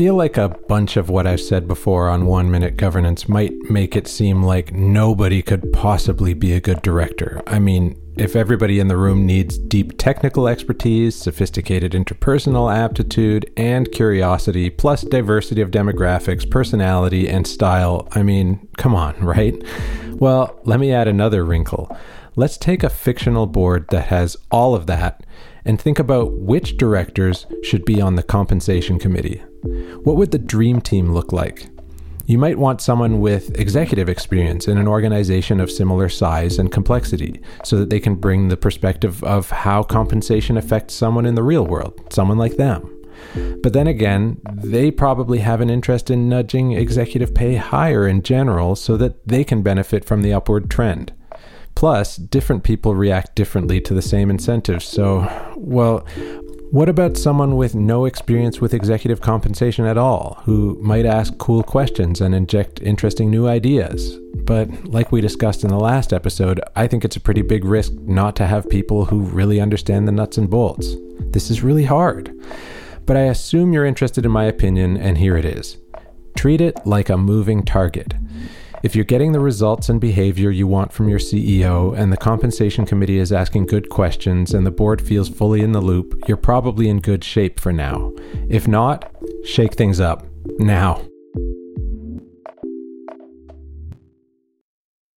feel like a bunch of what I've said before on one minute governance might make it seem like nobody could possibly be a good director. I mean, if everybody in the room needs deep technical expertise, sophisticated interpersonal aptitude, and curiosity, plus diversity of demographics, personality, and style, I mean, come on, right? Well, let me add another wrinkle. Let's take a fictional board that has all of that and think about which directors should be on the compensation committee. What would the dream team look like? You might want someone with executive experience in an organization of similar size and complexity so that they can bring the perspective of how compensation affects someone in the real world, someone like them. But then again, they probably have an interest in nudging executive pay higher in general so that they can benefit from the upward trend. Plus, different people react differently to the same incentives. So, well, what about someone with no experience with executive compensation at all, who might ask cool questions and inject interesting new ideas? But, like we discussed in the last episode, I think it's a pretty big risk not to have people who really understand the nuts and bolts. This is really hard. But I assume you're interested in my opinion, and here it is. Treat it like a moving target. If you're getting the results and behavior you want from your CEO, and the compensation committee is asking good questions, and the board feels fully in the loop, you're probably in good shape for now. If not, shake things up now.